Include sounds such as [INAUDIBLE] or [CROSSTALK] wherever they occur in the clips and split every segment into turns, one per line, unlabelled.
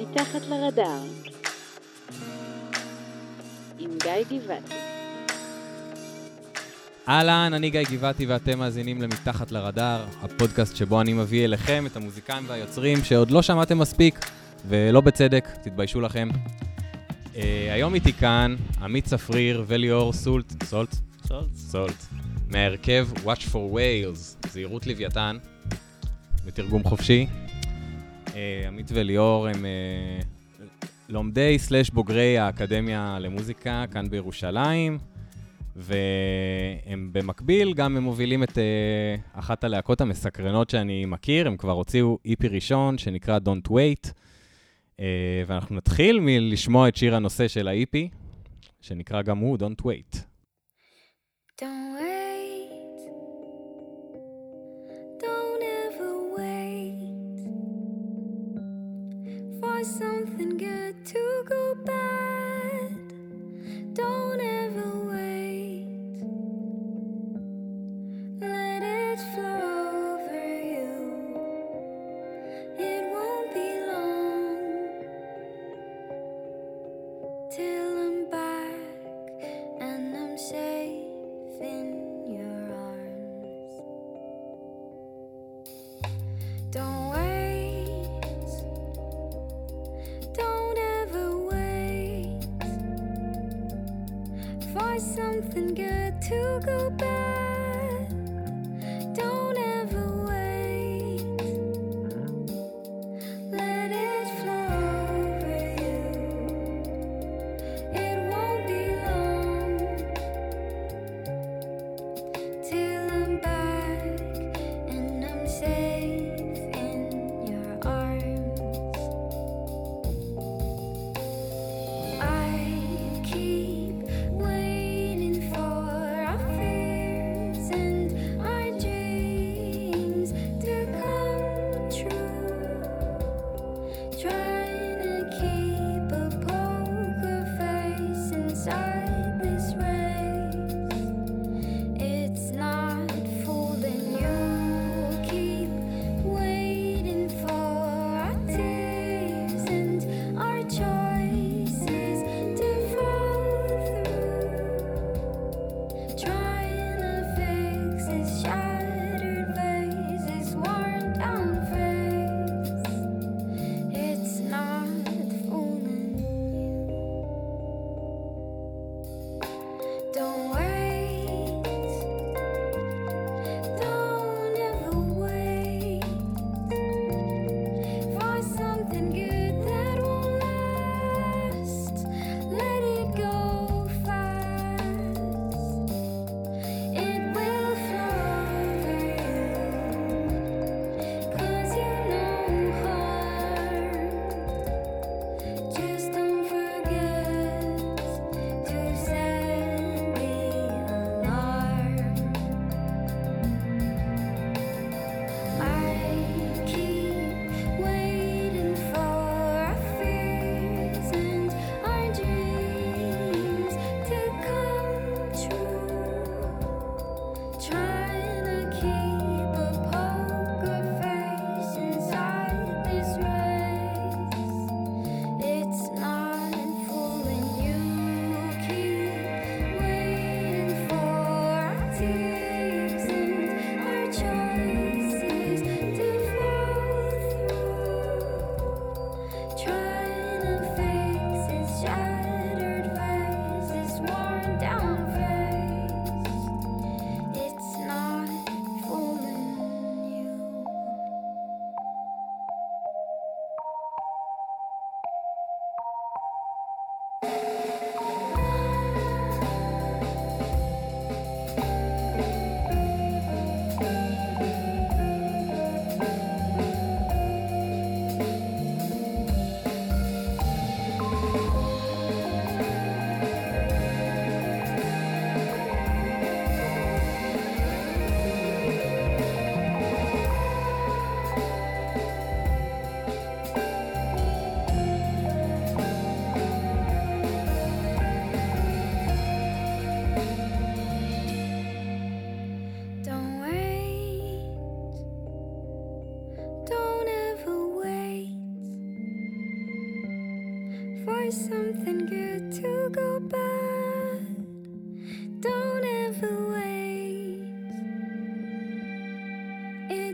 מתחת לרדאר עם גיא גבעתי
אהלן, אני גיא גבעתי ואתם מאזינים ל"מתחת לרדאר", הפודקאסט שבו אני מביא אליכם את המוזיקאים והיוצרים שעוד לא שמעתם מספיק, ולא בצדק, תתביישו לכם. Uh, היום איתי כאן עמית צפריר וליאור סולט, סולט? סולט. סולט. מהרכב Watch for Wales, זהירות לוויתן, בתרגום חופשי. Uh, עמית וליאור הם uh, לומדי סלאש בוגרי האקדמיה למוזיקה כאן בירושלים. והם במקביל גם הם מובילים את uh, אחת הלהקות המסקרנות שאני מכיר, הם כבר הוציאו איפי ראשון שנקרא Don't Wait, uh, ואנחנו נתחיל מלשמוע את שיר הנושא של האיפי, שנקרא גם הוא Don't Wait.
Something good to go bad. Don't ever wait. go.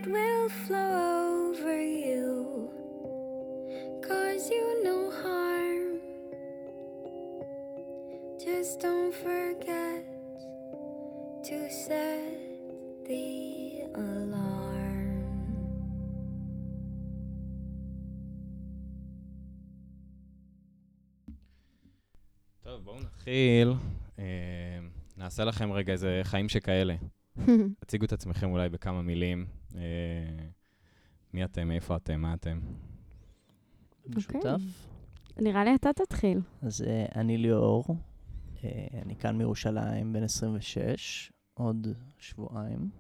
It will flow over you. Cause you no harm. Just don't forget to set the alarm.
טוב, בואו נתחיל. אה, נעשה לכם רגע איזה חיים שכאלה. [LAUGHS] תציגו את עצמכם אולי בכמה מילים. אה, מי אתם, מאיפה אתם, מה אתם?
משותף.
נראה לי אתה תתחיל.
אז אה, אני ליאור, אה, אני כאן מירושלים, בן 26, עוד שבועיים.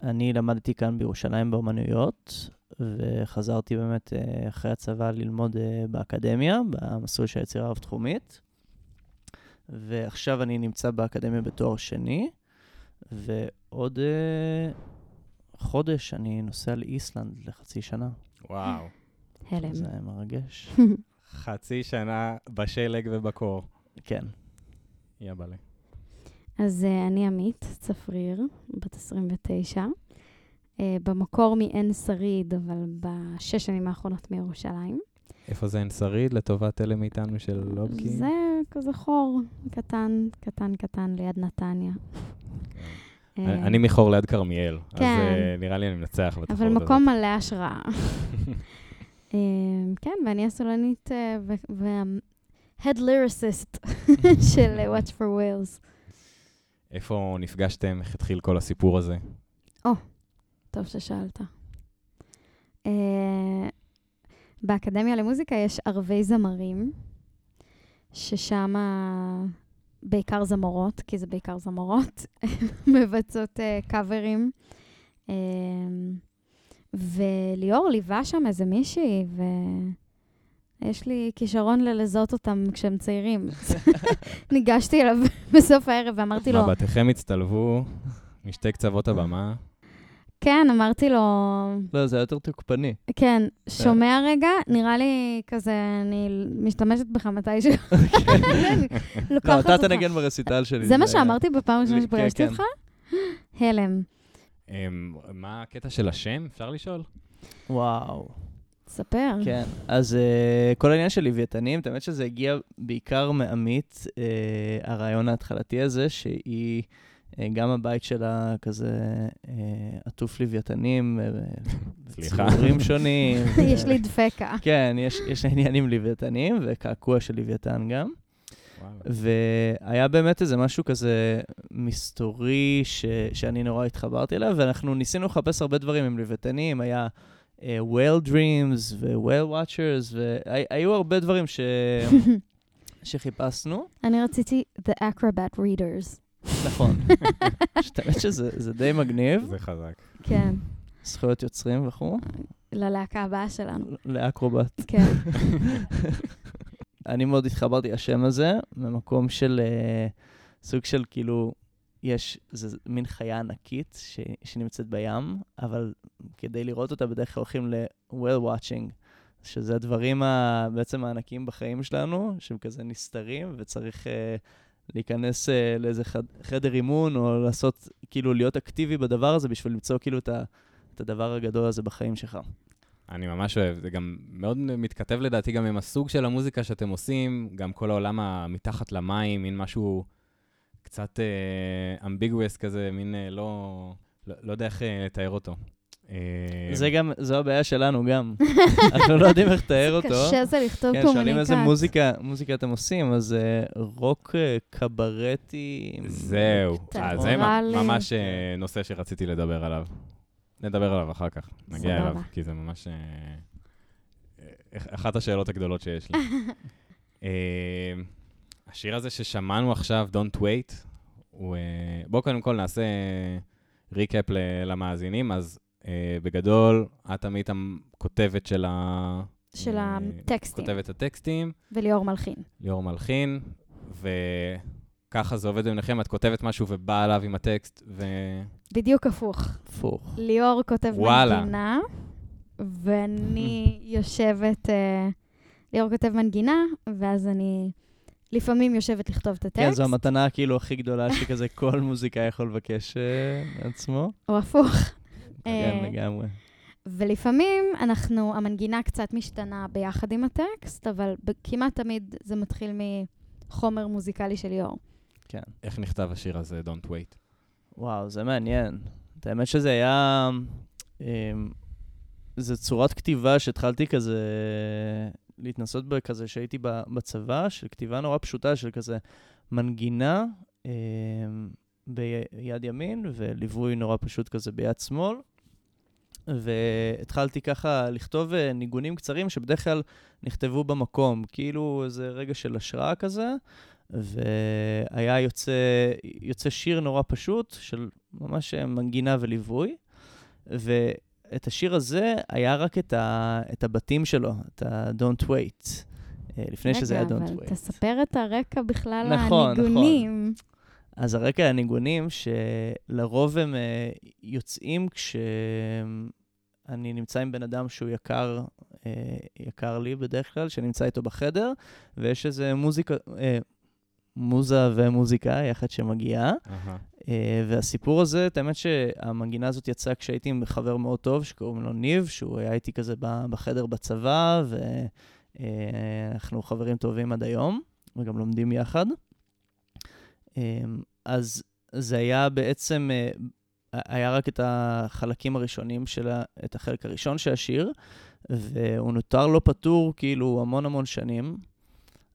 ואני למדתי כאן בירושלים באומנויות, וחזרתי באמת אה, אחרי הצבא ללמוד באקדמיה, במסלול של יצירה רב-תחומית. ועכשיו אני נמצא באקדמיה בתואר שני, ועוד אה, חודש אני נוסע לאיסלנד לחצי שנה.
וואו.
הלם.
זה מרגש. [LAUGHS]
חצי שנה בשלג ובקור.
כן.
יבלה.
אז uh, אני עמית צפריר, בת 29. Uh, במקור מעין שריד, אבל בשש שנים האחרונות מירושלים.
איפה זה עין שריד לטובת אלה מאיתנו של לובקי?
זה כזה חור קטן, קטן, קטן, ליד נתניה. [LAUGHS]
אני
אה,
מחור ליד כרמיאל, אז
כן.
אה, נראה לי אני מנצח בתחרות
אבל
הזאת.
מקום מלא השראה. [LAUGHS] אה, כן, ואני הסולנית וה-head lyricist [LAUGHS] של אה, Watch for Wales.
איפה נפגשתם, איך התחיל כל הסיפור הזה?
טוב ששאלת. באקדמיה למוזיקה יש ערבי זמרים, ששם בעיקר זמרות, כי זה בעיקר זמרות, [LAUGHS] מבצעות uh, קאברים. Uh, וליאור ליווה שם איזה מישהי, ויש לי כישרון ללזות אותם כשהם צעירים. [LAUGHS] [LAUGHS] ניגשתי אליו בסוף הערב ואמרתי לו,
מבטיכם הצטלבו משתי קצוות הבמה.
כן, אמרתי לו,
לא, זה יותר תוקפני.
כן, שומע רגע, נראה לי כזה, אני משתמשת בך מתישהו. [LAUGHS] [LAUGHS] אני
לא, אתה. תנגן ברסיטל שלי.
זה מה
היה-
שאמרתי בפעם הראשונה
לי-
שפגשתי
כן,
אותך? הלם.
אמ, מה הקטע של השם? אפשר לשאול?
וואו.
ספר.
כן, אז uh, כל העניין של לוויתנים, האמת שזה הגיע בעיקר מעמית, uh, הרעיון ההתחלתי הזה, שהיא, גם הבית שלה כזה uh, עטוף לוויתנים,
סליחה.
ציורים שונים. [LAUGHS]
יש לי דפקה.
כן, יש, יש עניינים לוויתנים, וקעקוע של לוויתן גם. והיה באמת איזה משהו כזה מסתורי ש, שאני נורא התחברתי אליו, ואנחנו ניסינו לחפש הרבה דברים עם לוויתנים, היה uh, whale dreams ו-whale watchers, והיו הרבה דברים ש, [LAUGHS] שחיפשנו.
אני רציתי The Acrobat Readers.
נכון. [LAUGHS] האמת שזה זה די מגניב,
זה חזק.
כן,
זכויות יוצרים וכו',
ללהקה הבאה שלנו.
לאקרובט.
כן. [LAUGHS]
אני מאוד התחברתי לשם הזה, ממקום של uh, סוג של כאילו, יש, זה מין חיה ענקית ש, שנמצאת בים, אבל כדי לראות אותה בדרך כלל הולכים ל-well watching, שזה הדברים ה, בעצם הענקיים בחיים שלנו, שהם כזה נסתרים, וצריך uh, להיכנס uh, לאיזה חד, חדר אימון, או לעשות, כאילו, להיות אקטיבי בדבר הזה בשביל למצוא כאילו את, ה, את הדבר הגדול הזה בחיים שלך.
אני ממש אוהב, זה גם מאוד מתכתב לדעתי גם עם הסוג של המוזיקה שאתם עושים, גם כל העולם המתחת למים, מין משהו קצת אמביגווס כזה, מין אה, לא, לא, לא יודע איך אה, לתאר אותו. אה,
זה גם, זו הבעיה שלנו גם. [LAUGHS] אנחנו לא יודעים איך לתאר אותו.
קשה זה לכתוב
כן,
קומוניקט.
שואלים איזה מוזיקה, מוזיקה אתם עושים, אז uh, רוק uh, קברטי.
זהו, אה, זה. ממש אה, נושא שרציתי לדבר עליו. נדבר עליו אחר כך, נגיע. אליו, כי זה ממש אה, אה, אחת השאלות הגדולות שיש לי. [LAUGHS] אה, השיר הזה ששמענו עכשיו, Don't Wait, הוא... אה, בואו קודם כל נעשה ריקאפ למאזינים, אז אה, בגדול, את תמיד הכותבת של ה...
של
אה,
הטקסטים.
כותבת הטקסטים,
וליאור מלחין.
ליאור מלחין, וככה זה עובד ביניכם, את כותבת משהו ובאה אליו עם הטקסט, ו...
בדיוק הפוך.
הפוך.
ליאור כותב
וואלה.
מנגינה, ואני [LAUGHS] יושבת אה, ליאור כותב מנגינה, ואז אני לפעמים יושבת לכתוב את הטקסט.
כן, זו המתנה כאילו הכי גדולה שכזה כל מוזיקאי יכול לבקש אה, מעצמו.
או הפוך.
כן,
אה,
לגמרי.
ולפעמים אנחנו, המנגינה קצת משתנה ביחד עם הטקסט, אבל כמעט תמיד זה מתחיל מחומר מוזיקלי של ליאור.
כן.
איך נכתב השיר הזה, Don't Wait?
וואו, זה מעניין. את האמת שזה היה... אמ, זו צורת כתיבה שהתחלתי כזה להתנסות בה כזה שהייתי ב- בצבא, של כתיבה נורא פשוטה, של כזה מנגינה אמ, ביד ימין וליווי נורא פשוט כזה ביד שמאל. והתחלתי ככה לכתוב אה, ניגונים קצרים שבדרך כלל נכתבו במקום, כאילו איזה רגע של השראה כזה, והיה יוצא, יוצא שיר נורא פשוט של ממש אה, מנגינה וליווי, ואת השיר הזה היה רק את, ה, את הבתים שלו, את ה-Don't Wait, אה, לפני שזה היה Don't
רגע, אבל
Wait.
תספר את הרקע בכלל
נכון,
הניגונים.
אז הרקע הניגונים, שלרוב הם אה, יוצאים כשאני נמצא עם בן אדם שהוא יקר, אה, יקר לי בדרך כלל, שנמצא איתו בחדר, ויש איזה מוזיקה, אה, מוזה ומוזיקה יחד שמגיעה. אה, והסיפור הזה, את האמת שהמנגינה הזאת יצאה כשהייתי עם חבר מאוד טוב, שקוראים לו ניב, שהוא היה איתי כזה בחדר בצבא, ואנחנו חברים טובים עד היום, וגם לומדים יחד. אה, אז זה היה בעצם, אה, היה רק את החלקים הראשונים של ה... את החלק הראשון של השיר, והוא נותר לא פתור כאילו המון המון שנים.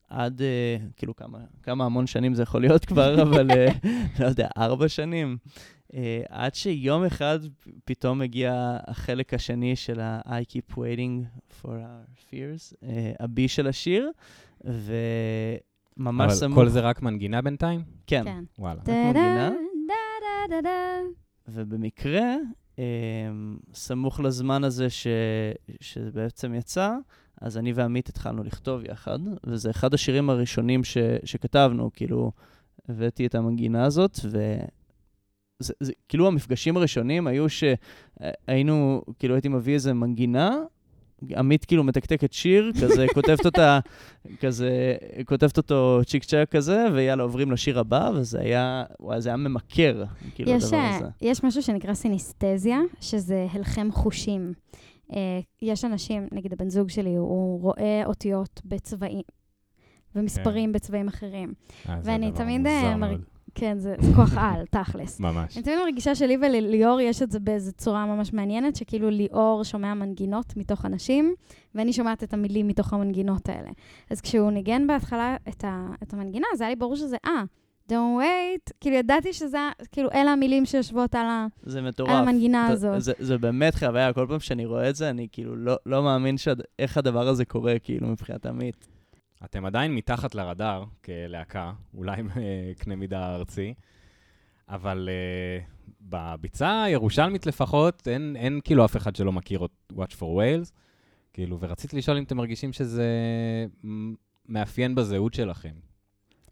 עד, אה, כאילו, כמה, כמה המון שנים זה יכול להיות [LAUGHS] כבר, אבל אה, לא יודע, ארבע שנים. אה, עד שיום אחד פתאום הגיע החלק השני של ה-I keep waiting for our fears, אה, ה-B של השיר, וממש
אבל
סמוך.
כל זה רק מנגינה בינתיים?
כן.
כן.
וואלה.
דה
מנגינה?
דה דה דה דה.
ובמקרה, אה, סמוך לזמן הזה ש... שזה בעצם יצא, אז אני ועמית התחלנו לכתוב יחד, וזה אחד השירים הראשונים ש... שכתבנו, כאילו, הבאתי את המנגינה הזאת, ו... זה, זה, כאילו המפגשים הראשונים היו שהיינו, כאילו הייתי מביא איזה מנגינה, עמית כאילו מתקתקת שיר, כזה כותבת אותה, כזה, כותבת אותו צ'יק צ'אק כזה, ויאללה, עוברים לשיר הבא, וזה היה, וואי, זה היה ממכר, כאילו,
יש,
הדבר
אה,
הזה.
יש משהו שנקרא סיניסטזיה, שזה הלחם חושים. אה, יש אנשים, נגיד הבן זוג שלי, הוא רואה אותיות בצבעים, ומספרים בצבעים אחרים.
אה,
ואני תמיד. מרג- כן, זה זה כוח על, תכלס.
ממש.
אני תמיד מרגישה שלי ולליאור יש את זה באיזו צורה ממש מעניינת, שכאילו ליאור שומע מנגינות מתוך אנשים, ואני שומעת את המילים מתוך המנגינות האלה. אז כשהוא ניגן בהתחלה את, ה, את המנגינה, אז היה לי ברור שזה, אה, don't wait, כאילו ידעתי שזה, כאילו אלה המילים שיושבות על, ה,
זה מטורף.
על המנגינה
אתה-
הזאת.
זה, זה באמת חוויה, כל פעם שאני רואה את זה, אני כאילו לא, לא מאמין שד, איך הדבר הזה קורה, כאילו, מבחינת עמית.
אתם עדיין מתחת לרדאר כלהקה, אולי [LAUGHS] בקנה מידה ארצי, אבל uh, בביצה הירושלמית לפחות, אין, אין כאילו אף אחד שלא מכיר את Watch for Wales, כאילו, ורציתי לשאול אם אתם מרגישים שזה מאפיין בזהות שלכם.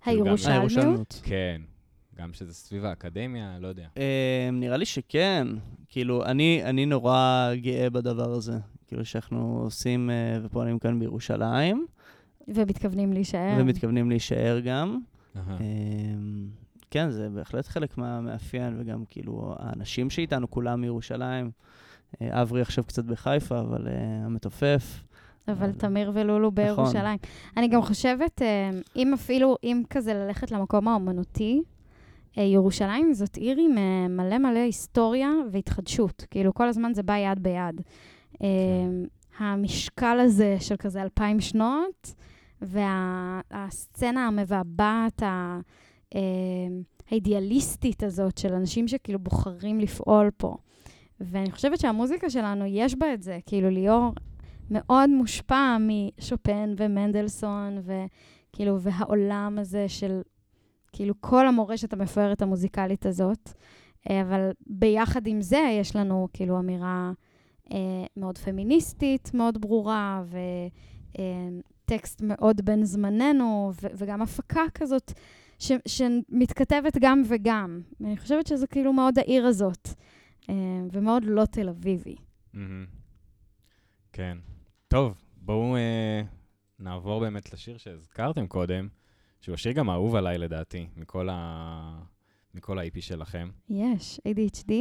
כאילו
הירושלמיות.
כן, גם שזה סביב האקדמיה, לא יודע.
אה, נראה לי שכן. כאילו, אני, אני נורא גאה בדבר הזה. כאילו, שאנחנו עושים אה, ופועלים כאן בירושלים,
ומתכוונים להישאר.
ומתכוונים להישאר גם. אמ, כן, זה בהחלט חלק מהמאפיין, וגם כאילו האנשים שאיתנו, כולם מירושלים. אה, אברי עכשיו קצת בחיפה, אבל אה, המתופף.
אבל
אבל-
תמיר ולולו בירושלים. אני גם חושבת, אה, אם אפילו, אם כזה ללכת למקום האומנותי, אה, ירושלים זאת עיר עם אה, מלא מלא היסטוריה והתחדשות. כאילו, כל הזמן זה בא יד ביד. אה, המשקל הזה של כזה אלפיים שנות, והסצנה המבעבעת, ה- אה, האידיאליסטית הזאת של אנשים שכאילו בוחרים לפעול פה. ואני חושבת שהמוזיקה שלנו, יש בה את זה. כאילו, ליאור מאוד מושפע משופן ומנדלסון, וכאילו, והעולם הזה של, כאילו, כל המורשת המפוארת המוזיקלית הזאת. אה, אבל ביחד עם זה, יש לנו כאילו אמירה אה, מאוד פמיניסטית, מאוד ברורה, טקסט מאוד בין זמננו, ו- וגם הפקה כזאת ש- שמתכתבת גם וגם. אני חושבת שזה כאילו מאוד העיר הזאת, אה, ומאוד לא תל אביבי.
Mm-hmm. כן. טוב, בואו אה, נעבור באמת לשיר שהזכרתם קודם, שהוא השיר גם האהוב עליי לדעתי, מכל, ה... מכל ה-IP שלכם.
יש,
yes,
ADHD.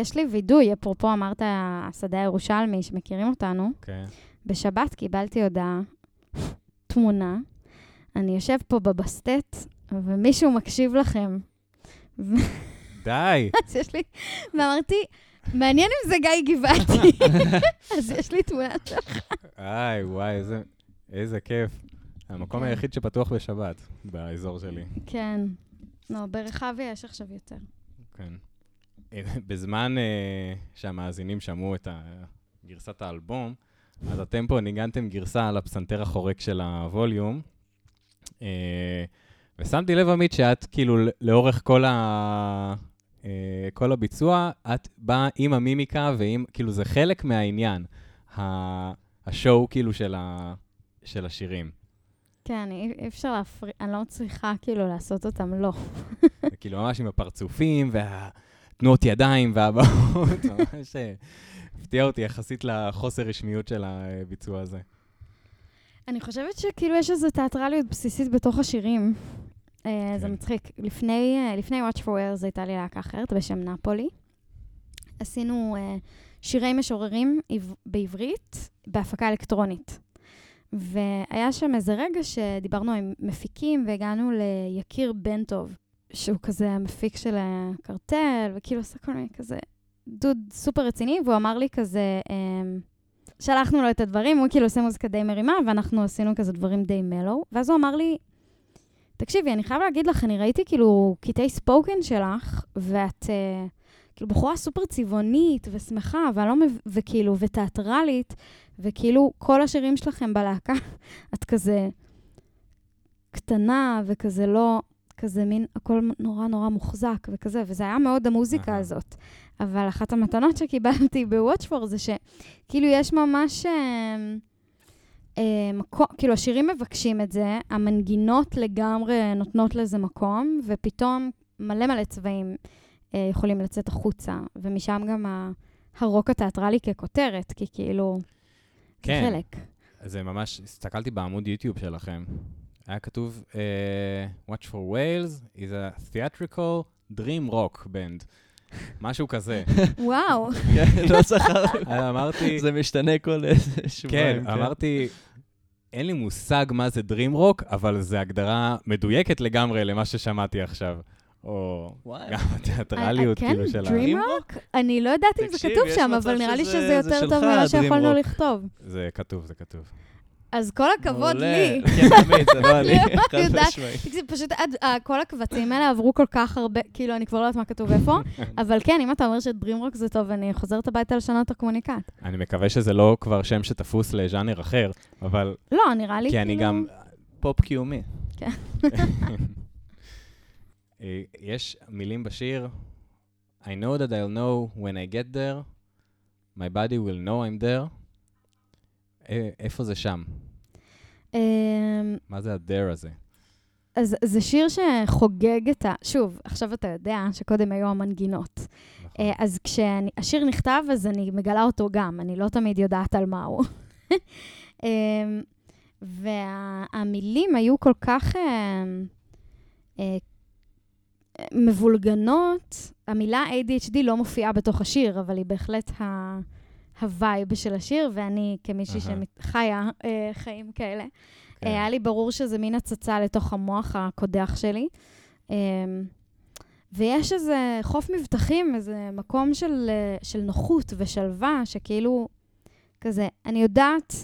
יש לי וידוי, אפרופו אמרת השדה הירושלמי, שמכירים אותנו.
כן. Okay.
בשבת קיבלתי הודעה, תמונה, אני יושב פה בבסטט, ומישהו מקשיב לכם.
די. [LAUGHS]
אז יש לי, ואמרתי, מעניין אם זה גיא גבעתי. [LAUGHS] אז יש לי תמונה שלך.
איי, וואי, איזה, איזה כיף. המקום
כן.
היחיד שפתוח בשבת, באזור שלי.
כן. לא, ברחביה יש עכשיו יותר.
כן. [LAUGHS] בזמן uh, שהמאזינים שמעו את גרסת האלבום, אז אתם פה ניגנתם גרסה על הפסנתר החורק של הווליום. uh, ושמתי לב, עמית, שאת כאילו לאורך כל, ה... uh, כל הביצוע, את באה עם המימיקה ועם, כאילו זה חלק מהעניין, השואו כאילו של, ה... של השירים.
כן, אי אפשר להפריד, אני לא צריכה כאילו לעשות אותם לא. [LAUGHS]
זה כאילו ממש עם הפרצופים וה... והתנועות ידיים והבעות, [LAUGHS] ממש אה, הפתיע אותי יחסית לחוסר רשמיות של הביצוע הזה.
אני חושבת שכאילו יש איזו תיאטרליות בסיסית בתוך השירים. אה, זה
כן.
מצחיק. לפני, אה, לפני Watch for Wales הייתה לי להקה אחרת בשם נפולי. עשינו שירי משוררים עב- בעברית בהפקה אלקטרונית. והיה שם איזה רגע שדיברנו עם מפיקים והגענו ליקיר בן טוב, שהוא כזה המפיק של הקרטל, וכאילו עושה כל מיני כזה דוד סופר רציני, והוא אמר לי כזה, אמ, שלחנו לו את הדברים, הוא כאילו עושה מוזיקה די מרימה, ואנחנו עשינו כזה דברים די מלו. ואז הוא אמר לי, תקשיבי, אני חייב להגיד לך, אני ראיתי כאילו קטעי ספוקן שלך, ואת אה, כאילו בחורה סופר צבעונית ושמחה, ואני לא מב... וכאילו, ותיאטרלית, וכאילו כל השירים שלכם בלהקה, את כזה קטנה וכזה לא, כזה מין, הכל נורא נורא מוחזק וכזה, וזה היה מאוד המוזיקה. הזאת. אבל אחת המתנות שקיבלתי בוואטשפור זה שכאילו יש ממש... אה, אה, מקום, כאילו השירים מבקשים את זה, המנגינות לגמרי נותנות לזה מקום, ופתאום מלא מלא צבעים אה, יכולים לצאת החוצה, ומשם גם ה- הרוק התיאטרלי ככותרת, כי כאילו,
כן.
זה חלק.
זה ממש, הסתכלתי בעמוד יוטיוב שלכם, היה כתוב, uh, Watch for Wales is a theatrical dream rock band. [LAUGHS] משהו כזה. [LAUGHS]
וואו,
כן, לא זכר. [LAUGHS]
אז אמרתי,
זה משתנה כל איזה
כן,
שבועיים.
אמרתי, אין לי מושג מה זה Dream Rock, אבל זו הגדרה מדויקת לגמרי למה ששמעתי עכשיו. או. גם התיאטרליות,
כן,
כאילו, של ה...
Dream Rock? אני לא יודעת אם זה כתוב שם, אבל נראה לי
שזה-
שזה
זה
יותר טוב ממה שיכולנו. לכתוב.
זה כתוב, זה כתוב.
אז כל הכבוד
מעולה.
לי.
כן, תמיד, זה לא אני, חד. משמעית.
פשוט כל הקבצים האלה עברו כל כך הרבה, כאילו, אני כבר לא יודעת מה כתוב איפה, [LAUGHS] אבל כן, אם אתה אומר שדרימרוק זה טוב, אני חוזרת הביתה לשנות את הקומוניקט.
אני מקווה שזה לא כבר שם שתפוס לז'אנר אחר, אבל
לא, נראה לי
כי אני
כאילו...
גם...
פופ קיומי. [LAUGHS]
אה, יש מילים בשיר, I know that I'll know when I get there, my body will know I'm there. אה, איפה זה שם?
אמ,
מה זה ה-there הזה?
אז זה שיר שחוגג את ה... שוב, עכשיו אתה יודע שקודם היו המנגינות.
נכון.
אה, אז כשהשיר נכתב, אז אני מגלה אותו גם, אני לא תמיד יודעת על מה הוא. [LAUGHS] אמ, והמילים היו כל כך אה, מבולגנות. המילה ADHD לא מופיעה בתוך השיר, אבל היא בהחלט ה... ה vibe של השיר, ואני כמישהי. שחיה אה, חיים כאלה,
כן.
היה לי ברור שזה מין הצצה לתוך המוח הקודח שלי. אמ, ויש איזה חוף מבטחים, איזה מקום של, אה, של נוחות ושלווה, שכאילו, כזה, אני יודעת,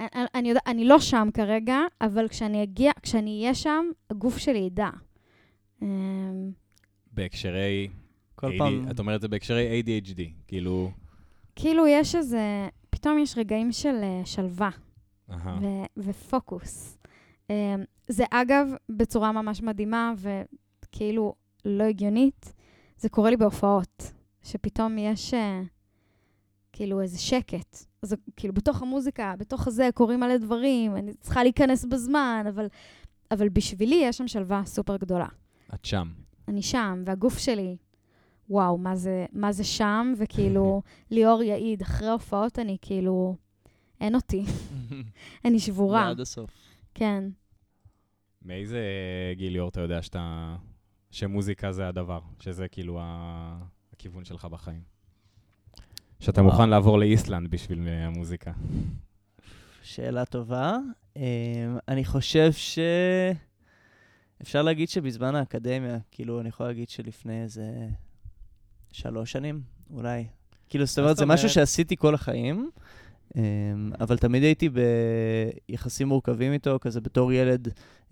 אני, אני, יודע, אני לא שם כרגע, אבל כשאני אגיע, כשאני אהיה שם, הגוף שלי ידע.
בהקשרי...
כל
AD
פעם...
את אומרת זה בהקשרי ADHD, כאילו...
כאילו, יש איזה, פתאום יש רגעים של אה, שלווה.
אהה.
ו- ופוקוס. Um, זה אגב, בצורה ממש מדהימה וכאילו לא הגיונית, זה קורה לי בהופעות, שפתאום יש uh, כאילו איזה שקט. אז כאילו בתוך המוזיקה, בתוך הזה קורים מלא דברים, אני צריכה להיכנס בזמן, אבל, אבל בשבילי יש שם שלווה סופר גדולה.
את שם.
אני שם, והגוף שלי, וואו, מה זה, מה זה שם, וכאילו, [LAUGHS] ליאור יעיד, אחרי הופעות אני כאילו, אין אותי, [LAUGHS] אני שבורה.
ועד הסוף.
כן.
מאיזה גיל ליאור אתה יודע שאתה... שמוזיקה זה הדבר, שזה כאילו ה... הכיוון שלך בחיים? שאתה
וואו.
מוכן לעבור לאיסלנד בשביל אה, המוזיקה.
שאלה טובה. אמ, אני חושב ש... אפשר להגיד שבזמן האקדמיה, כאילו, אני יכול להגיד שלפני איזה שלוש שנים, אולי. כאילו, זאת אומרת, זה משהו? שעשיתי כל החיים, אמ, אבל תמיד הייתי ביחסים מורכבים איתו, כזה בתור ילד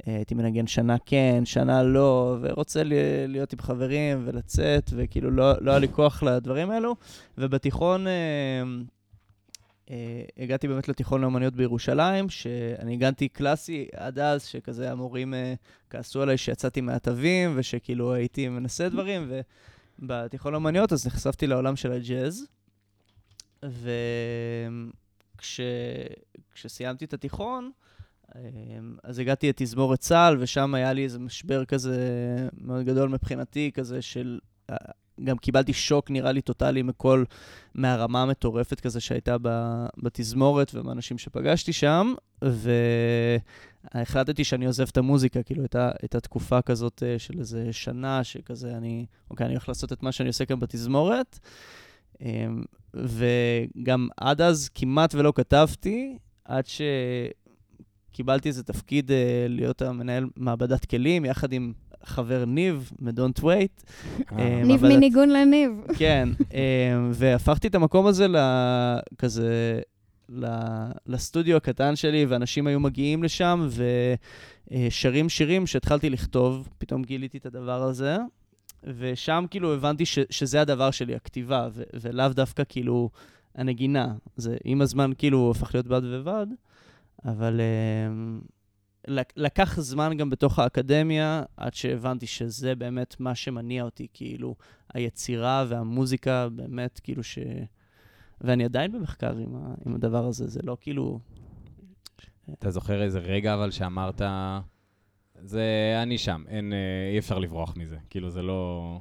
אה, הייתי מנגן שנה כן, שנה לא, ורוצה להיות עם חברים ולצאת, וכאילו לא, לא היה לי כוח לדברים האלו. ובתיכון... אמ, אה, הגעתי באמת לתיכון לאומניות בירושלים, שאני הגנתי קלאסי עד אז, שכזה המורים אה, כעסו עליי שיצאתי מהתווים, ושכאילו הייתי מנסה דברים, ובתיכון לאומניות אז נחשפתי לעולם של הג'אז, וכשסיימתי את התיכון, אמ, אז הגעתי לתזמורת צה"ל, ושם היה לי איזה משבר כזה מאוד גדול מבחינתי, כזה של... גם קיבלתי שוק, נראה לי, טוטאלי מכל, מהרמה המטורפת כזה שהייתה בתזמורת ומאנשים שפגשתי שם, והחלטתי שאני עוזב את המוזיקה, כאילו, את, ה- את התקופה כזאת אה, של איזה שנה, שכזה אני, אוקיי, אני הולך לעשות את מה שאני עושה כאן בתזמורת. אמ, וגם עד אז כמעט ולא כתבתי, עד שקיבלתי איזה תפקיד אה, להיות המנהל מעבדת כלים, יחד עם חבר ניב מ-Don't Wait.
אה,
ניב
אבל-
מניגון לניב.
כן, אמ, והפכתי את המקום הזה לכזה, ל- לסטודיו הקטן שלי, ואנשים היו מגיעים לשם ושרים שירים שהתחלתי לכתוב, פתאום גיליתי את הדבר הזה, ושם כאילו הבנתי ש, שזה הדבר שלי, הכתיבה, ו- ולאו דווקא כאילו הנגינה. זה עם הזמן כאילו הפך להיות בד בבד, אבל לק- לקח זמן גם בתוך האקדמיה, עד שהבנתי שזה באמת מה שמניע אותי, כאילו, היצירה והמוזיקה, באמת, כאילו ש... ואני עדיין במחקר עם, ה... עם הדבר הזה, זה לא כאילו...
אתה זוכר איזה רגע אבל שאמרת, זה אני שם, אין, אה, אי אפשר לברוח מזה. כאילו, זה לא...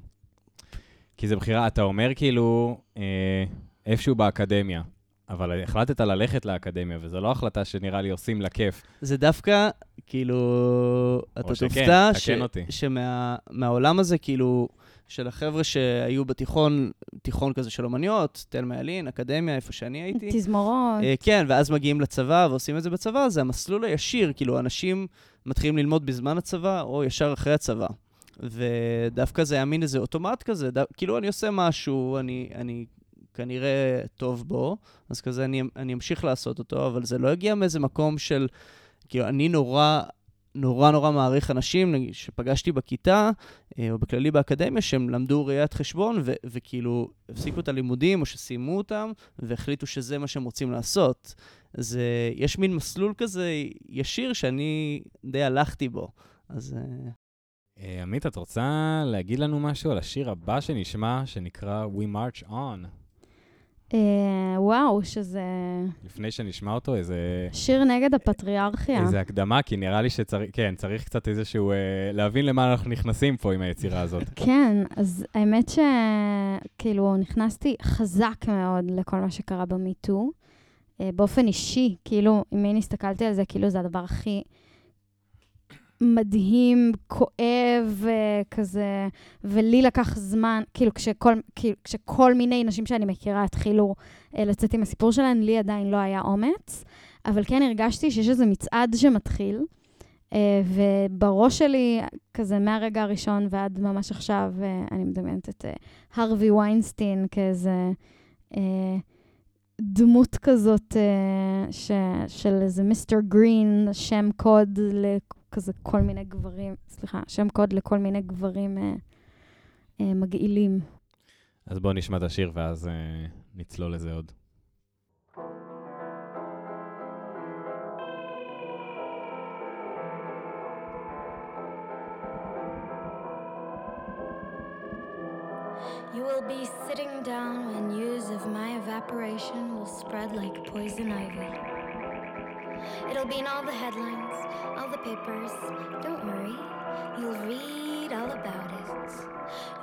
כי זה בחירה, אתה אומר כאילו, אה, איפשהו באקדמיה, אבל החלטת ללכת לאקדמיה, וזו לא החלטה שנראה לי עושים לה כיף.
זה דווקא, כאילו, אתה
שכן,
תופתע
תקן אותי.
שמהעולם הזה, כאילו, של החבר'ה שהיו בתיכון, תיכון כזה של אומניות, תלמה ילין, אקדמיה, איפה שאני הייתי.
תזמורות.
אה, כן, ואז מגיעים לצבא ועושים את זה בצבא, זה המסלול הישיר, כאילו, אנשים מתחילים ללמוד בזמן הצבא, או ישר אחרי הצבא. ודווקא זה היה מין איזה אוטומט כזה, דו, כאילו, אני עושה משהו, אני, אני כנראה טוב בו, אז כזה אני, אני אמשיך לעשות אותו, אבל זה לא הגיע מאיזה מקום של, כאילו, אני נורא... נורא נורא מעריך אנשים שפגשתי בכיתה, אה, או בכללי באקדמיה, שהם למדו ראיית חשבון, ו- וכאילו הפסיקו את הלימודים, או שסיימו אותם, והחליטו שזה מה שהם רוצים לעשות. אז יש מין מסלול כזה ישיר שאני די הלכתי בו. אז אה,
אה, עמית, את רוצה להגיד לנו משהו על השיר הבא שנשמע, שנקרא We March On?
אה, וואו, שזה
לפני שנשמע אותו, איזה...
שיר נגד הפטריארכיה.
איזה הקדמה, כי נראה לי שצריך, כן, צריך קצת איזשהו, אה, להבין למה אנחנו נכנסים פה עם היצירה הזאת. [LAUGHS]
כן, אז האמת שכאילו נכנסתי חזק מאוד לכל מה שקרה במיטו. אה, באופן אישי, כאילו, אם אני הסתכלתי על זה, כאילו זה הדבר הכי מדהים, כואב, אה, כזה, ולי לקח זמן, כאילו, כשכל, כאילו, כשכל מיני נשים שאני מכירה התחילו אה, לצאת עם הסיפור שלהן, לי עדיין לא היה אומץ, אבל כן הרגשתי שיש איזה מצעד שמתחיל. Uh, ובראש שלי, כזה מהרגע הראשון ועד ממש עכשיו, אני מדמיינת את הרווי ויינסטין כאיזה דמות כזאת uh, ש, של איזה מיסטר גרין, שם קוד לכזה כל מיני גברים, סליחה, שם קוד לכל מיני גברים uh, uh, מגעילים.
אז בואו נשמע את השיר ואז אה, נצלול לזה עוד.
You will be sitting down when news of my evaporation will spread like poison ivy. It'll be in all the headlines, all the papers. Don't worry, you'll read all about it.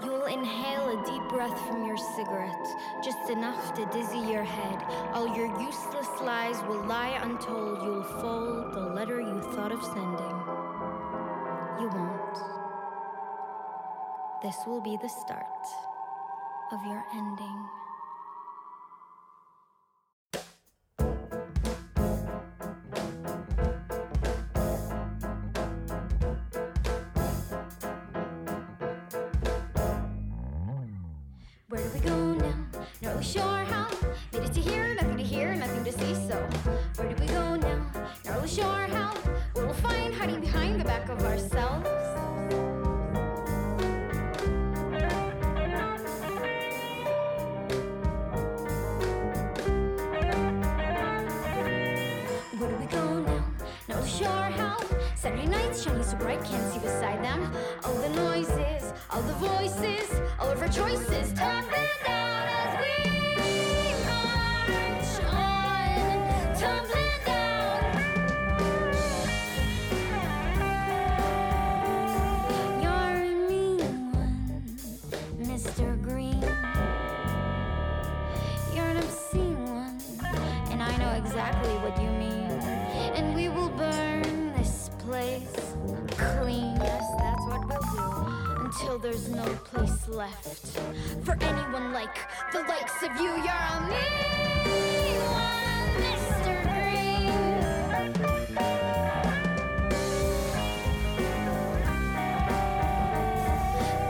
You'll inhale a deep breath from your cigarette, just enough to dizzy your head. All your useless lies will lie untold. You'll fold the letter you thought of sending. You won't. This will be the start of your ending. Choices, left for anyone like the likes of you. You're a mean one, Mr. Green.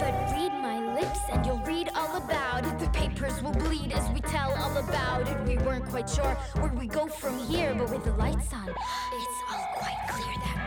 But read my lips and you'll read all about it. The papers will bleed as we tell all about it. We weren't quite sure where we go from here, but with the lights on, it's all quite clear that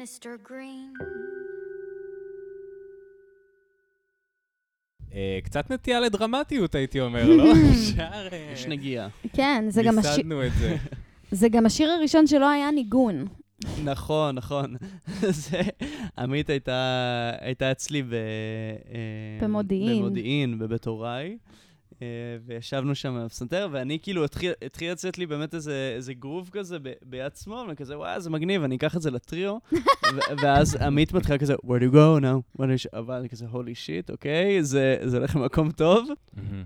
Mr. Green.
אה, קצת נטייה לדרמטיות, הייתי אומר, לא? [LAUGHS] אפשר... אה,
יש נגיעה.
כן, זה גם, השיר,
מיסדנו את זה. [LAUGHS]
זה גם השיר הראשון שלא היה ניגון.
נכון, נכון. [LAUGHS] זה, עמית הייתה, הייתה אצלי ב, אה,
במודיעין.
במודיעין, בבית הוריי, וישבנו שם על הפסנתר, ואני כאילו, התחיל, התחיל לצאת לי באמת איזה, איזה גרוב כזה ב, ביד שמאל, וכזה, וואי, זה מגניב, אני אקח את זה לטריו, [LAUGHS] ואז עמית מתחילה כזה, where do you go now? What is... אבל אני כזה, holy shit, אוקיי, זה, זה הולך למקום טוב.
מהמם.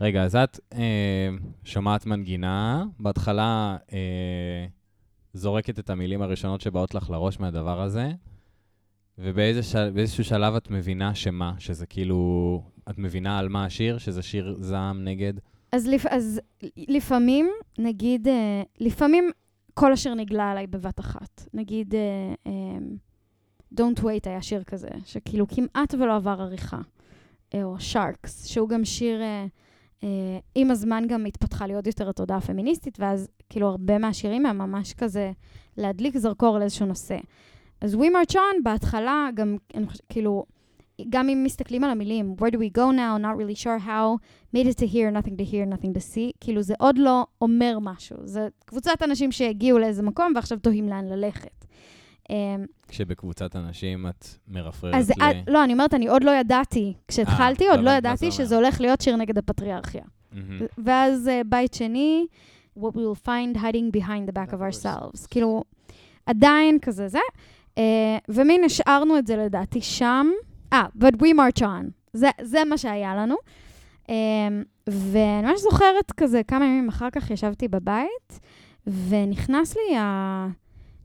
רגע, אז את אה, שומעת מנגינה, בהתחלה אה, זורקת את המילים הראשונות שבאות לך לראש מהדבר הזה, ובאיזשהו שלב את מבינה שמה, שזה כאילו, את מבינה על מה השיר, שזה שיר זעם נגד.
אז, לפ... אז לפעמים, נגיד, אה, לפעמים כל השיר נגלה עליי בבת אחת. נגיד, אה, אה, Don't Wait היה שיר כזה, שכאילו כמעט ולא עבר עריכה. או Sharks, שהוא גם שיר, אה, עם הזמן גם התפתחה לי עוד יותר התודעה הפמיניסטית, ואז כאילו הרבה מהשירים הם ממש כזה להדליק זרקור על איזשהו נושא. אז We March On, בהתחלה, גם, אני חושבת, כאילו, גם אם מסתכלים על המילים, Where do we go now, not really sure how, made it to here, nothing to hear, nothing to see, כאילו זה עוד לא אומר משהו. זה קבוצת אנשים שהגיעו לאיזה מקום ועכשיו תוהים לאן ללכת. אמ,
כשבקבוצת אנשים את מרפררת
אז
ל...
את- לא, אני אומרת, אני עוד לא ידעתי. כשהתחלתי,
לא
עוד לא ידעתי
זה
שזה. הולך להיות שיר נגד הפטריארכיה.
מהמם.
ואז אה, בית שני, what we will find hiding behind the Back of ourselves. כאילו, עדיין כזה זה. אה, ומין השארנו את זה לדעתי שם. אה, but we march on. זה, זה מה שהיה לנו. אה, ואני ממש זוכרת כזה, כמה ימים אחר כך ישבתי בבית, ונכנס לי ה...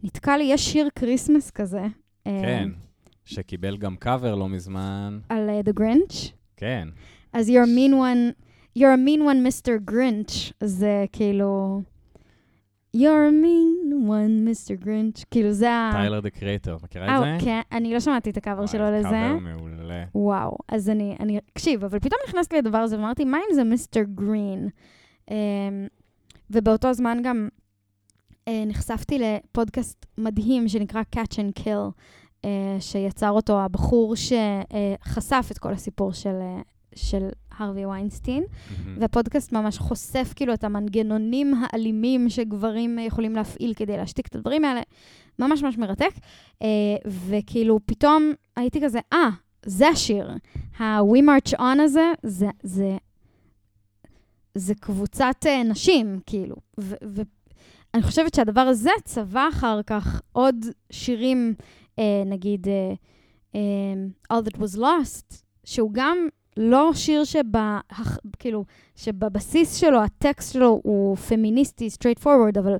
נתקע לי, יש שיר Christmas כזה. אה,
כן, שקיבל גם קאבר לא מזמן.
על אה, The Grinch.
כן.
אז you're a mean one, you're a mean one, Mr. Grinch. זה כאילו... You're a mean one, Mr. Grinch. כאילו זה ה...
טיילר The Creator, מכירה את
אה,
זה?
כן, אני לא שמעתי את הקאבר שלו לזה.
קאבר מעולה.
וואו, אז אני, אני אקשיב, אבל פתאום נכנסתי לדבר הזה ואמרתי, מה אם זה Mr. Green? Um, ובאותו זמן גם uh, נחשפתי לפודקאסט מדהים שנקרא Catch and Kill, uh, שיצר אותו הבחור שחשף את כל הסיפור של, של הרווי ויינסטין.
מהמם.
והפודקאסט ממש חושף כאילו את המנגנונים האלימים שגברים אה, יכולים להפעיל כדי להשתיק את הדברים האלה. ממש ממש מרתק. אה, וכאילו פתאום הייתי כזה, אה, זה השיר. ה-We March On הזה, זה, זה, זה קבוצת אה, נשים, כאילו. ואני חושבת שהדבר הזה צבע אחר כך עוד שירים, אה, נגיד אה, אה, All That Was Lost, שהוא גם לא שיר שבה, כאילו, שבבסיס שלו, הטקסט שלו הוא פמיניסטי, straight forward, אבל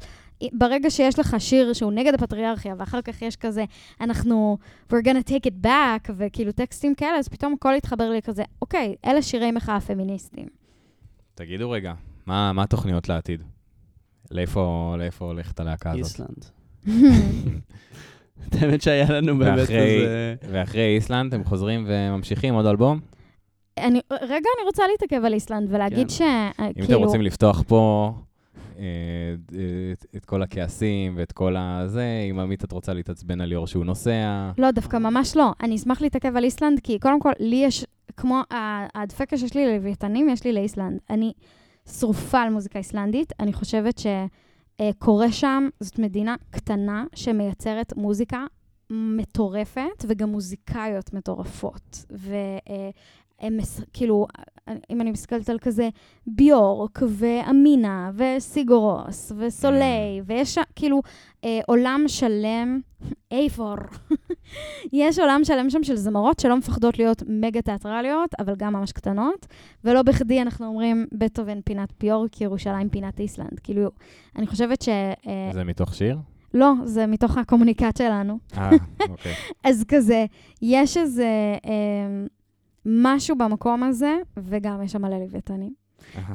ברגע שיש לך שיר שהוא נגד הפטריארכיה, ואחר כך יש כזה, אנחנו, we're gonna take it back, וכאילו טקסטים כאלה, אז פתאום הכל התחבר לי כזה, אוקיי, אלה שירי מחאה פמיניסטיים.
תגידו רגע, מה מה התוכניות לעתיד? לאיפה לאיפה הולכת הלהקה הזאת?
איסלנד. [LAUGHS] האמת שהיה לנו באמת
ואחרי-
כזה...
ואחרי איסלנד אתם חוזרים וממשיכים עוד אלבום?
אני, רגע, אני רוצה להתעכב על איסלנד ולהגיד
כן.
ש... אה,
אם
כאילו,
אתם רוצים לפתוח פה אה, את- את כל הכעסים ואת כל הזה, אם עמית את רוצה להתעצבן על ליאור שהוא נוסע.
לא, דווקא ממש לא. אני אשמח להתעכב על איסלנד, כי קודם כל, לי יש, כמו הדפקה שיש לי ללוויתנים, יש לי לאיסלנד. אני שרופה על מוזיקה איסלנדית. אני חושבת שקורה שם, זאת מדינה קטנה שמייצרת מוזיקה מטורפת, וגם מוזיקאיות מטורפות. והם, כאילו, אם אני מסתכלת על כזה ביורק, ואמינה, וסיגורוס, וסולי, ויש שם, כאילו, אה, עולם שלם, [LAUGHS] אייפור. [LAUGHS] יש עולם שלם שם של זמרות שלא מפחדות להיות מגה תיאטרליות, אבל גם ממש קטנות, ולא בכדי אנחנו אומרים בטהובן פינת ביורק, ירושלים פינת איסלנד. כאילו, אני חושבת ש... אה,
זה מתוך שיר?
לא, זה מתוך הקומוניקט שלנו.
אה, [LAUGHS] אוקיי.
אז כזה, יש איזה אה, משהו במקום הזה, וגם יש שם מלא לוויתנים,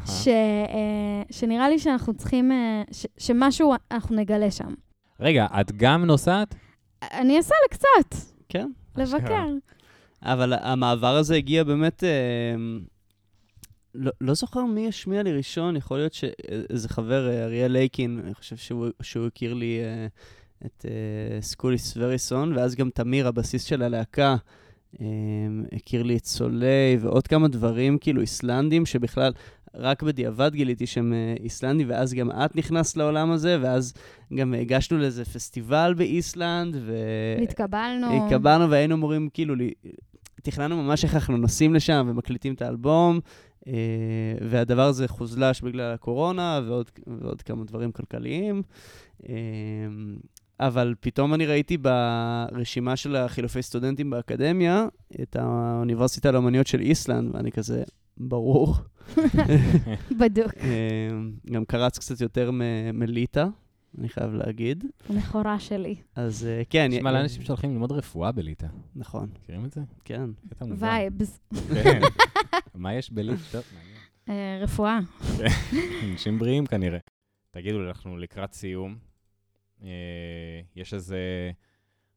ש, אה, שנראה לי שאנחנו צריכים, אה, ש, שמשהו אנחנו נגלה שם.
רגע, את גם נוסעת?
אני אעשה לקצת,
כן.
לבקר.
אבל המעבר הזה הגיע באמת... אה, לא, לא זוכר מי השמיע לי ראשון, יכול להיות שאיזה חבר, אריאל לייקין, אני חושב שהוא, שהוא הכיר לי אה, את אה, סקוליס וריסון, ואז גם תמיר, הבסיס של הלהקה, הכיר לי את סולי ועוד כמה דברים כאילו איסלנדים, שבכלל רק בדיעבד גיליתי שהם אה, איסלנדים, ואז גם את נכנסת לעולם הזה, ואז גם הגשנו לאיזה פסטיבל באיסלנד, ו...
התקבלנו.
התקבלנו והיינו אמורים, כאילו, תכננו ממש איך אנחנו נוסעים לשם ומקליטים את האלבום, אה, והדבר הזה חוזלש בגלל הקורונה ועוד, ועוד כמה דברים כלכליים. אה, אבל פתאום אני ראיתי ברשימה של החילופי סטודנטים באקדמיה את האוניברסיטה לאמנויות של איסלנד, ואני כזה, ברור. [LAUGHS]
בדוק.
אה, גם קרץ קצת יותר מ- מליטא, אני חייב להגיד.
מכורה שלי.
אז אה, כן.
יש מלא אנשים שהולכים ללמוד רפואה בליטא.
נכון,
מכירים את זה?
כן.
Vibes.
כן. [LAUGHS] מה יש בליטא?
אה, רפואה.
אנשים בריאים כנראה. תגידו, אנחנו לקראת סיום. אה, יש איזה...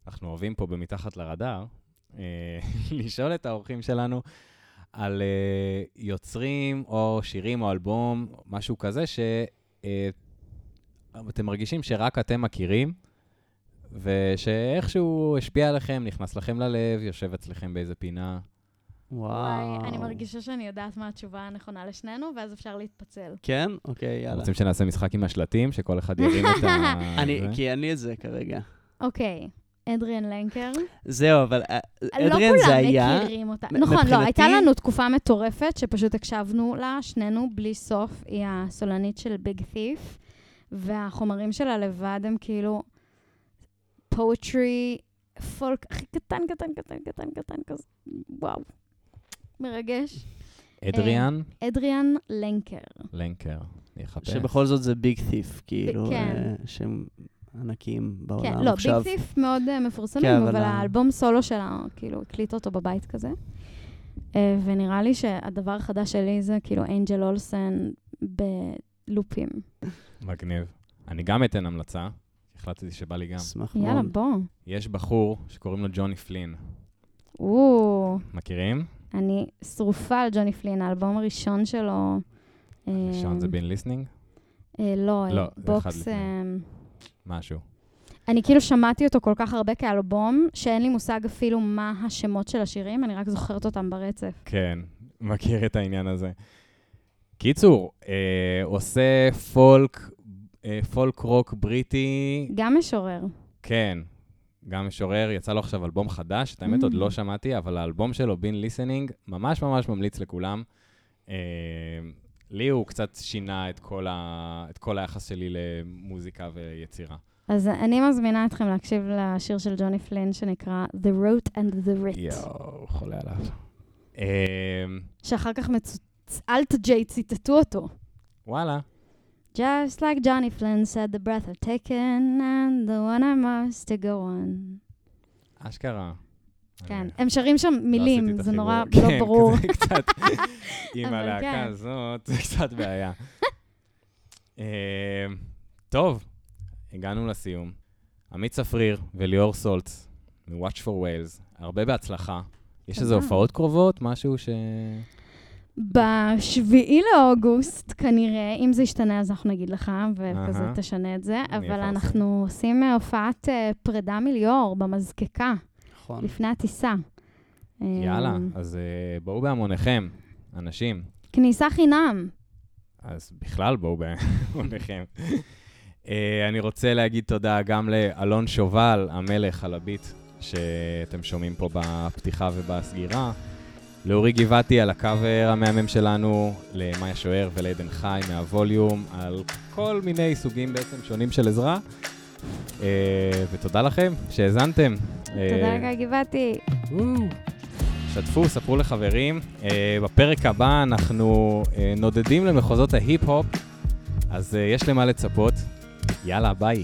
אנחנו אוהבים פה במתחת לרדאר, אה, [LAUGHS] לשאול את האורחים שלנו על אה, יוצרים או שירים או אלבום, משהו כזה, שאתם מרגישים שרק אתם מכירים, ושאיכשהו השפיע עליכם, נכנס לכם ללב, יושב אצלכם באיזה פינה.
וואו.
וואי, אני מרגישה שאני יודעת מה התשובה הנכונה לשנינו, ואז אפשר להתפצל.
כן? אוקיי, יאללה.
רוצים שנעשה משחק עם השלטים, שכל אחד ירים את ה... [LAUGHS]
אני,
זה?
כי אין לי את זה כרגע.
אוקיי, אדריאן לנקר.
זהו, אבל אה,
לא
אדריאן זה
כולם
היה...
מכירים אותה. נכון, לא, הייתה לנו תקופה מטורפת שפשוט הקשבנו לה, שנינו, בלי סוף. היא הסולנית של ביג תיף, והחומרים שלה לבד הם כאילו פואטרי, פולק הכי קטן, קטן, קטן, קטן, קטן כזה. וואו. מרגש.
אדריאן
אדריאן לנקר.
לנקר, אני אחפש.
שבכל זאת זה Big Thief, כאילו,
כן.
אה, שהם ענקים בעולם
כן, לא,
עכשיו.
ביג תיף מאוד uh, מפורסמים,
כן, אבל
האלבום סולו שלה, כאילו, הקליט אותו בבית כזה. Uh, ונראה לי שהדבר החדש שלי זה כאילו אנג'ל אולסן בלופים.
מגניב. אני גם אתן המלצה, החלטתי שבא לי גם.
אשמח
יאללה,
מאוד.
בוא.
יש בחור שקוראים לו ג'וני פלין.
או,
מכירים?
אני שרופה על ג'וני פלין, האלבום הראשון שלו. אה,
ראשון זה Been Listening?
אה, לא, אה,
לא,
בוקס... אה,
משהו.
אני כאילו שמעתי אותו כל כך הרבה כאלבום, שאין לי מושג אפילו מה השמות של השירים, אני רק זוכרת אותם ברצף.
כן, מכיר את העניין הזה. קיצור, אה, עושה פולק, אה, פולק רוק בריטי,
גם משורר.
כן, גם משורר, יצא לו עכשיו אלבום חדש, את האמת עוד
Mm.
לא שמעתי, אבל האלבום שלו, Been Listening, ממש ממש ממליץ לכולם. אה, לי הוא קצת שינה את כל, ה... את כל היחס שלי למוזיקה ויצירה.
אז אני מזמינה אתכם להקשיב לשיר של ג'וני פלין שנקרא The Wrote and the Writ,
יואו, חולה עליו. אה,
שאחר כך מצוצ... אלטה ג'יי ציטטו אותו.
וואלה,
Just like Johnny Flynn said, the breath of taken, and the one I must to go on.
אשכרה.
כן,
אני
הם שרים שם
לא
מילים, זה נורא. לא
כן,
ברור.
זה קצת, עם הלהקה
כן.
הזאת, זה קצת בעיה. אה, טוב, הגענו לסיום. עמית צפריר וליאור סולץ מ-Watch for Wales, הרבה בהצלחה. יש איזה. הופעות קרובות? משהו ש...
בשביעי לאוגוסט, כנראה, אם זה ישתנה אז אנחנו נגיד לך, וכזה
אהה.
תשנה את זה, אבל. אנחנו עושים אה, הופעת אה, פרידה מליאור במזקקה,
נכון.
לפני הטיסה.
יאללה,
אה,
אז אה, בואו בהמוניכם, אנשים.
כניסה חינם.
אז בכלל בואו בהמוניכם. אה, אני רוצה להגיד תודה גם לאלון שובל, המלך על הביט, שאתם שומעים פה בפתיחה ובסגירה. לאורי גבעתי על הקאבר המהמם שלנו, למאיה שוער ולעדן חי מהווליום, על כל מיני סוגים בעצם שונים של עזרה. אה, ותודה לכם שהאזנתם.
תודה
אה,
לגיא גבעתי.
שתפו, ספרו לחברים. אה, בפרק הבא אנחנו אה, נודדים למחוזות ההיפ-הופ, אז אה, יש למה לצפות. יאללה, ביי.